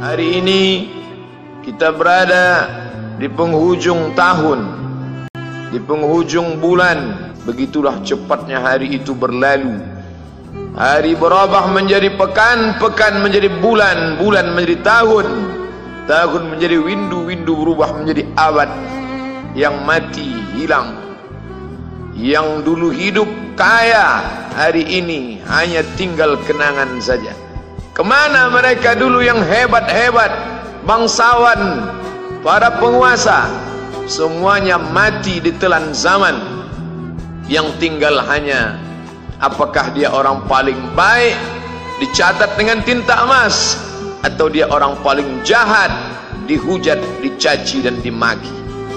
Hari ini kita berada di penghujung tahun, di penghujung bulan. Begitulah cepatnya hari itu berlalu. Hari berubah menjadi pekan, pekan menjadi bulan, bulan menjadi tahun, tahun menjadi windu, windu berubah menjadi abad. Yang mati hilang, yang dulu hidup kaya hari ini hanya tinggal kenangan saja. Kemana mereka dulu yang hebat-hebat? Bangsawan Para penguasa Semuanya mati di telan zaman. Yang tinggal hanya Apakah dia orang paling baik? Dicatat dengan tinta emas Atau dia orang paling jahat? Dihujat, dicaci dan dimaki.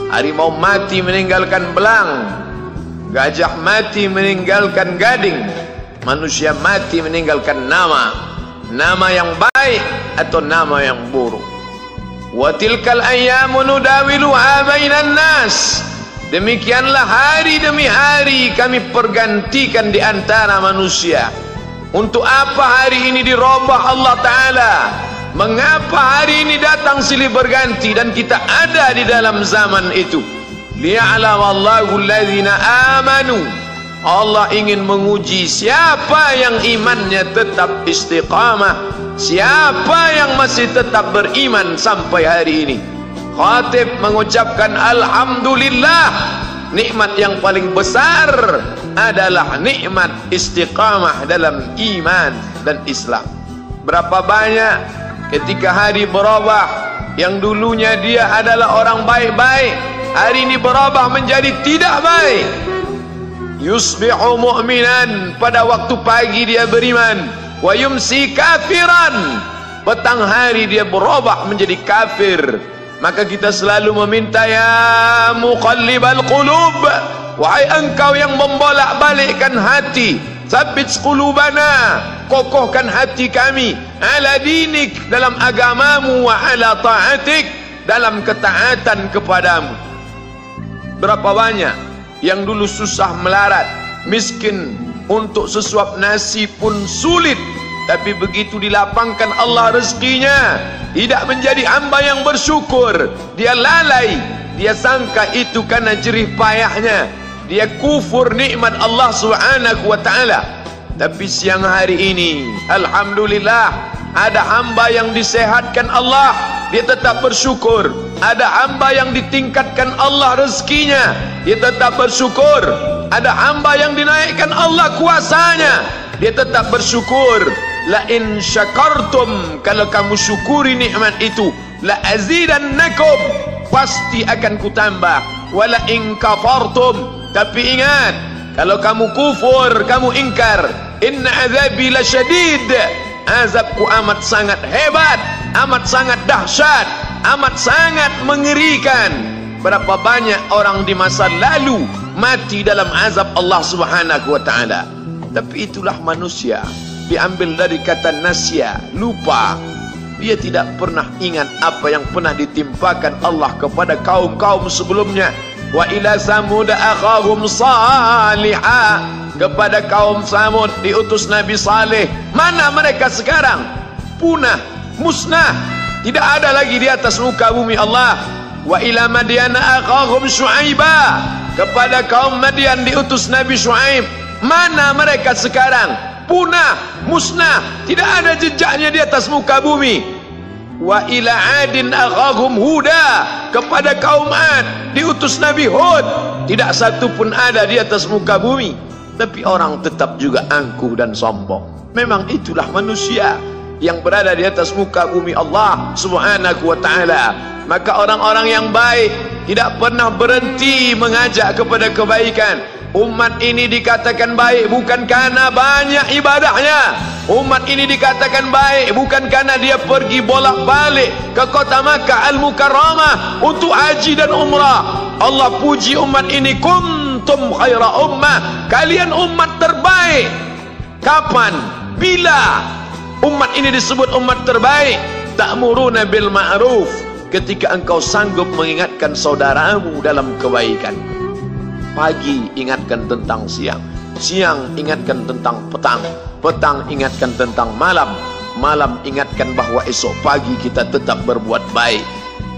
Harimau mati meninggalkan belang. Gajah mati meninggalkan gading. Manusia mati meninggalkan nama nama yang baik atau nama yang buruk. Wa tilkal ayyamu nudawiluha bainan nas. Demikianlah hari demi hari kami pergantikan di antara manusia. Untuk apa hari ini dirubah Allah taala? Mengapa hari ini datang silih berganti dan kita ada di dalam zaman itu? Liya'lam Allahu alladhina amanu Allah ingin menguji siapa yang imannya tetap istiqamah siapa yang masih tetap beriman sampai hari ini. Khatib mengucapkan Alhamdulillah nikmat yang paling besar adalah nikmat istiqamah dalam iman dan Islam. Berapa banyak ketika hari berubah yang dulunya dia adalah orang baik-baik hari ini berubah menjadi tidak baik yusbihu mu'minan. Pada waktu pagi dia beriman. Wa yumsi kafiran. Petang hari dia berubah menjadi kafir. Maka kita selalu meminta ya muqallibal qulub wahai engkau yang membolak-balikkan hati sabit qulubana kokohkan hati kami ala dinik dalam agamamu wa ala ta'atik dalam ketaatan kepadamu. Berapa banyak yang dulu susah melarat, miskin untuk sesuap nasi pun sulit. Tapi begitu dilapangkan Allah rezekinya, tidak menjadi hamba yang bersyukur. Dia lalai, dia sangka itu karena jerih payahnya. Dia kufur nikmat Allah Subhanahu wa taala. Tapi siang hari ini, alhamdulillah, ada hamba yang disehatkan Allah, dia tetap bersyukur. Ada hamba yang ditingkatkan Allah rezekinya. Dia tetap bersyukur. Ada hamba yang dinaikkan Allah kuasanya. Dia tetap bersyukur. La in syakartum kalau kamu syukuri nikmat itu la azidannakum pasti akan kutambah. Wala in kafartum. Tapi ingat kalau kamu kufur kamu ingkar inna azabi lasyadid azabku amat sangat hebat amat sangat dahsyat. Amat sangat mengerikan. Berapa banyak orang di masa lalu mati dalam azab Allah Subhanahu wa taala. Tapi itulah manusia. Diambil dari kata nasya lupa. Dia tidak pernah ingat apa yang pernah ditimpakan Allah kepada kaum-kaum sebelumnya. Wa ila samud akhahum salihah kepada kaum samud diutus nabi saleh. Mana mereka sekarang? Punah musnah. Tidak ada lagi di atas muka bumi Allah. Wa ila madyana aqahum syuaiba. Kepada kaum madian diutus nabi syuaib. Mana mereka sekarang? Punah musnah. Tidak ada jejaknya di atas muka bumi. Wa ila adin aqahum huda. Kepada kaum ad diutus nabi hud. Tidak satu pun ada di atas muka bumi. Tapi orang tetap juga angkuh dan sombong. Memang itulah manusia yang berada di atas muka bumi Allah Subhanahu wa taala. Maka orang-orang yang baik tidak pernah berhenti mengajak kepada kebaikan. Umat ini dikatakan baik bukan karena banyak ibadahnya. Umat ini dikatakan baik bukan karena dia pergi bolak-balik ke kota Makkah Al-Mukarramah untuk haji dan umrah. Allah puji umat ini kuntum khaira ummah. Kalian umat terbaik. Kapan? Bila Umat ini disebut umat terbaik. Ta'muruna bil ma'ruf ketika engkau sanggup mengingatkan saudaramu dalam kebaikan. Pagi ingatkan tentang siang, siang ingatkan tentang petang, petang ingatkan tentang malam. malam ingatkan bahawa esok pagi kita tetap berbuat baik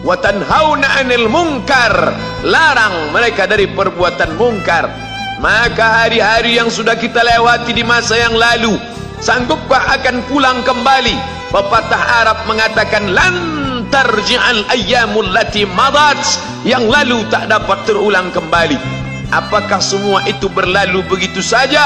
wa tanhauna 'anil munkar larang mereka dari perbuatan mungkar maka hari-hari yang sudah kita lewati di masa yang lalu sanggupkah akan pulang kembali? Pepatah Arab mengatakan lan tarji'al ayyamul lati madat. Yang lalu tak dapat terulang kembali Apakah semua itu berlalu begitu saja?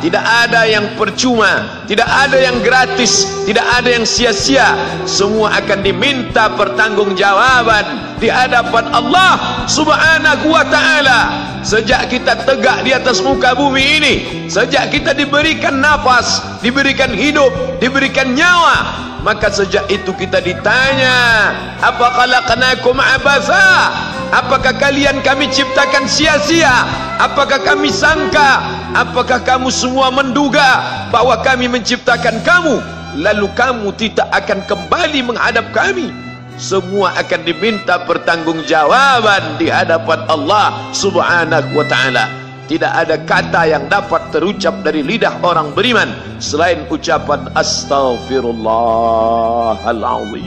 Tidak ada yang percuma, tidak ada yang gratis, tidak ada yang sia-sia. Semua akan diminta pertanggungjawaban di hadapan Allah Subhanahu wa taala. Sejak kita tegak di atas muka bumi ini, sejak kita diberikan nafas, diberikan hidup, diberikan nyawa, maka sejak itu kita ditanya apa khalaqnakum abasa apakah kalian kami ciptakan sia-sia? Apakah kami sangka? Apakah kamu semua menduga bahwa kami menciptakan kamu? Lalu kamu tidak akan kembali menghadap kami. Semua akan diminta pertanggungjawaban di hadapan Allah Subhanahu wa taala tidak ada kata yang dapat terucap dari lidah orang beriman selain ucapan astaghfirullahalazim.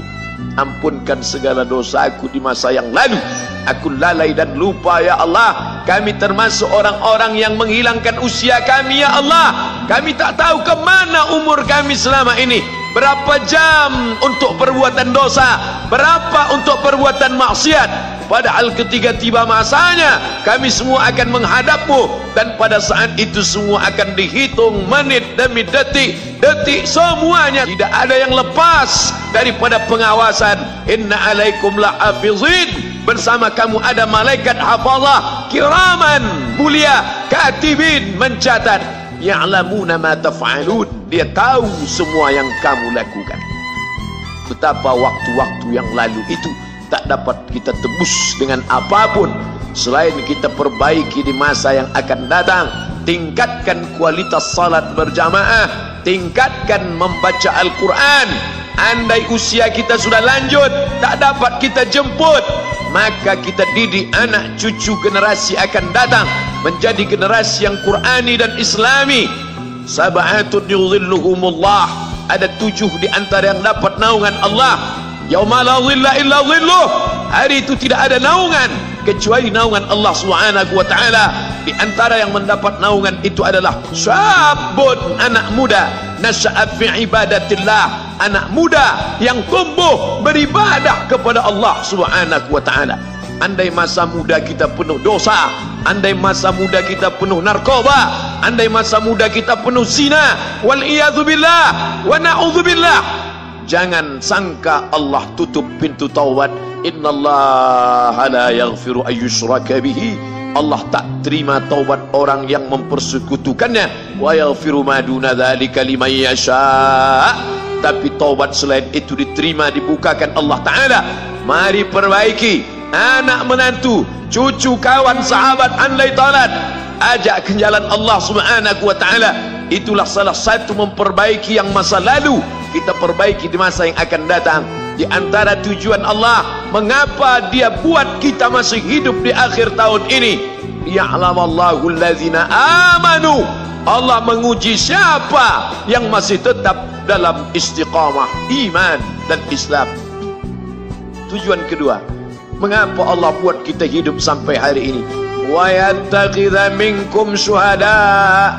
Ampunkan segala dosaku di masa yang lalu. Aku lalai dan lupa ya Allah. Kami termasuk orang-orang yang menghilangkan usia kami ya Allah. Kami tak tahu ke mana umur kami selama ini. Berapa jam untuk perbuatan dosa? Berapa untuk perbuatan maksiat Padahal ketika tiba masanya kami semua akan menghadapmu. Dan pada saat itu semua akan dihitung menit demi detik. Detik semuanya tidak ada yang lepas daripada pengawasan. Inna alaikum la'afizin bersama kamu ada malaikat hafazah kiraman mulia katibin mencatat. Ya'lamuna ma taf'alun. Dia tahu semua yang kamu lakukan. Betapa waktu-waktu yang lalu itu tak dapat kita tebus dengan apapun selain kita perbaiki di masa yang akan datang. Tingkatkan kualitas salat berjamaah. Tingkatkan membaca Al-Quran. Andai usia kita sudah lanjut tak dapat kita jemput maka kita didik anak cucu generasi akan datang menjadi generasi yang Qurani dan Islami. Sab'atun yudhilluhumullah. Ada tujuh di antara yang dapat naungan Allah Yauma la dhilla illa dhilluh. Hari itu tidak ada naungan kecuali naungan Allah Subhanahu wa taala. Di antara yang mendapat naungan itu adalah syabun anak muda nasya'a fi ibadatillah. Anak muda yang tumbuh beribadah kepada Allah Subhanahu wa taala. Andai masa muda kita penuh dosa, andai masa muda kita penuh narkoba, andai masa muda kita penuh zina, wal iyadzu billah wa na'udzu billah jangan sangka Allah tutup pintu taubat. Innallaha la yaghfiru ayyushraka bihi. Allah tak terima taubat orang yang mempersekutukannya. Wa yaghfiru ma duna dzalika liman yasha. Tapi taubat selain itu diterima dibukakan Allah taala. Mari perbaiki. Anak menantu cucu kawan sahabat andai talat ajak ke jalan Allah Subhanahu wa taala. Itulah salah satu memperbaiki yang masa lalu kita perbaiki di masa yang akan datang. Di antara tujuan Allah mengapa dia buat kita masih hidup di akhir tahun ini? Ya'lamallahu allazina amanu. Allah menguji siapa yang masih tetap dalam istiqamah iman dan Islam. Tujuan kedua mengapa Allah buat kita hidup sampai hari ini? Wa yattakhidha minkum syuhada.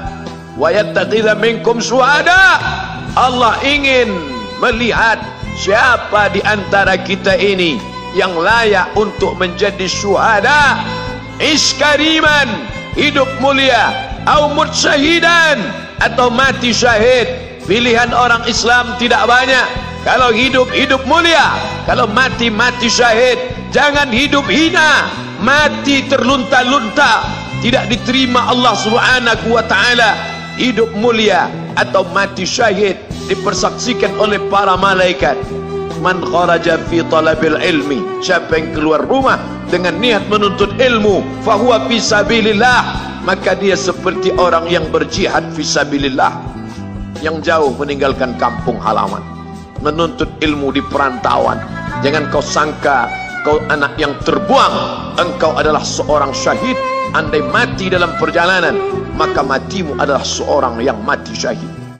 Wa yattakhidha minkum syuhada Allah ingin melihat siapa di antara kita ini yang layak untuk menjadi syuhada iskariman hidup mulia atau mutsyahidan atau mati syahid. Pilihan orang Islam tidak banyak. Kalau hidup hidup mulia. Kalau mati mati syahid. Jangan hidup hina. Mati terlunta-lunta. Tidak diterima Allah Subhanahu wa taala hidup mulia atau mati syahid dipersaksikan oleh para malaikat. Man kharaja fi talabil ilmi siapa yang keluar rumah dengan niat menuntut ilmu fahuwa fi sabilillah maka dia seperti orang yang berjihad fi sabilillah yang jauh meninggalkan kampung halaman menuntut ilmu di perantauan. Jangan kau sangka kau anak yang terbuang engkau adalah seorang syahid andai mati dalam perjalanan maka matimu adalah seorang yang mati syahid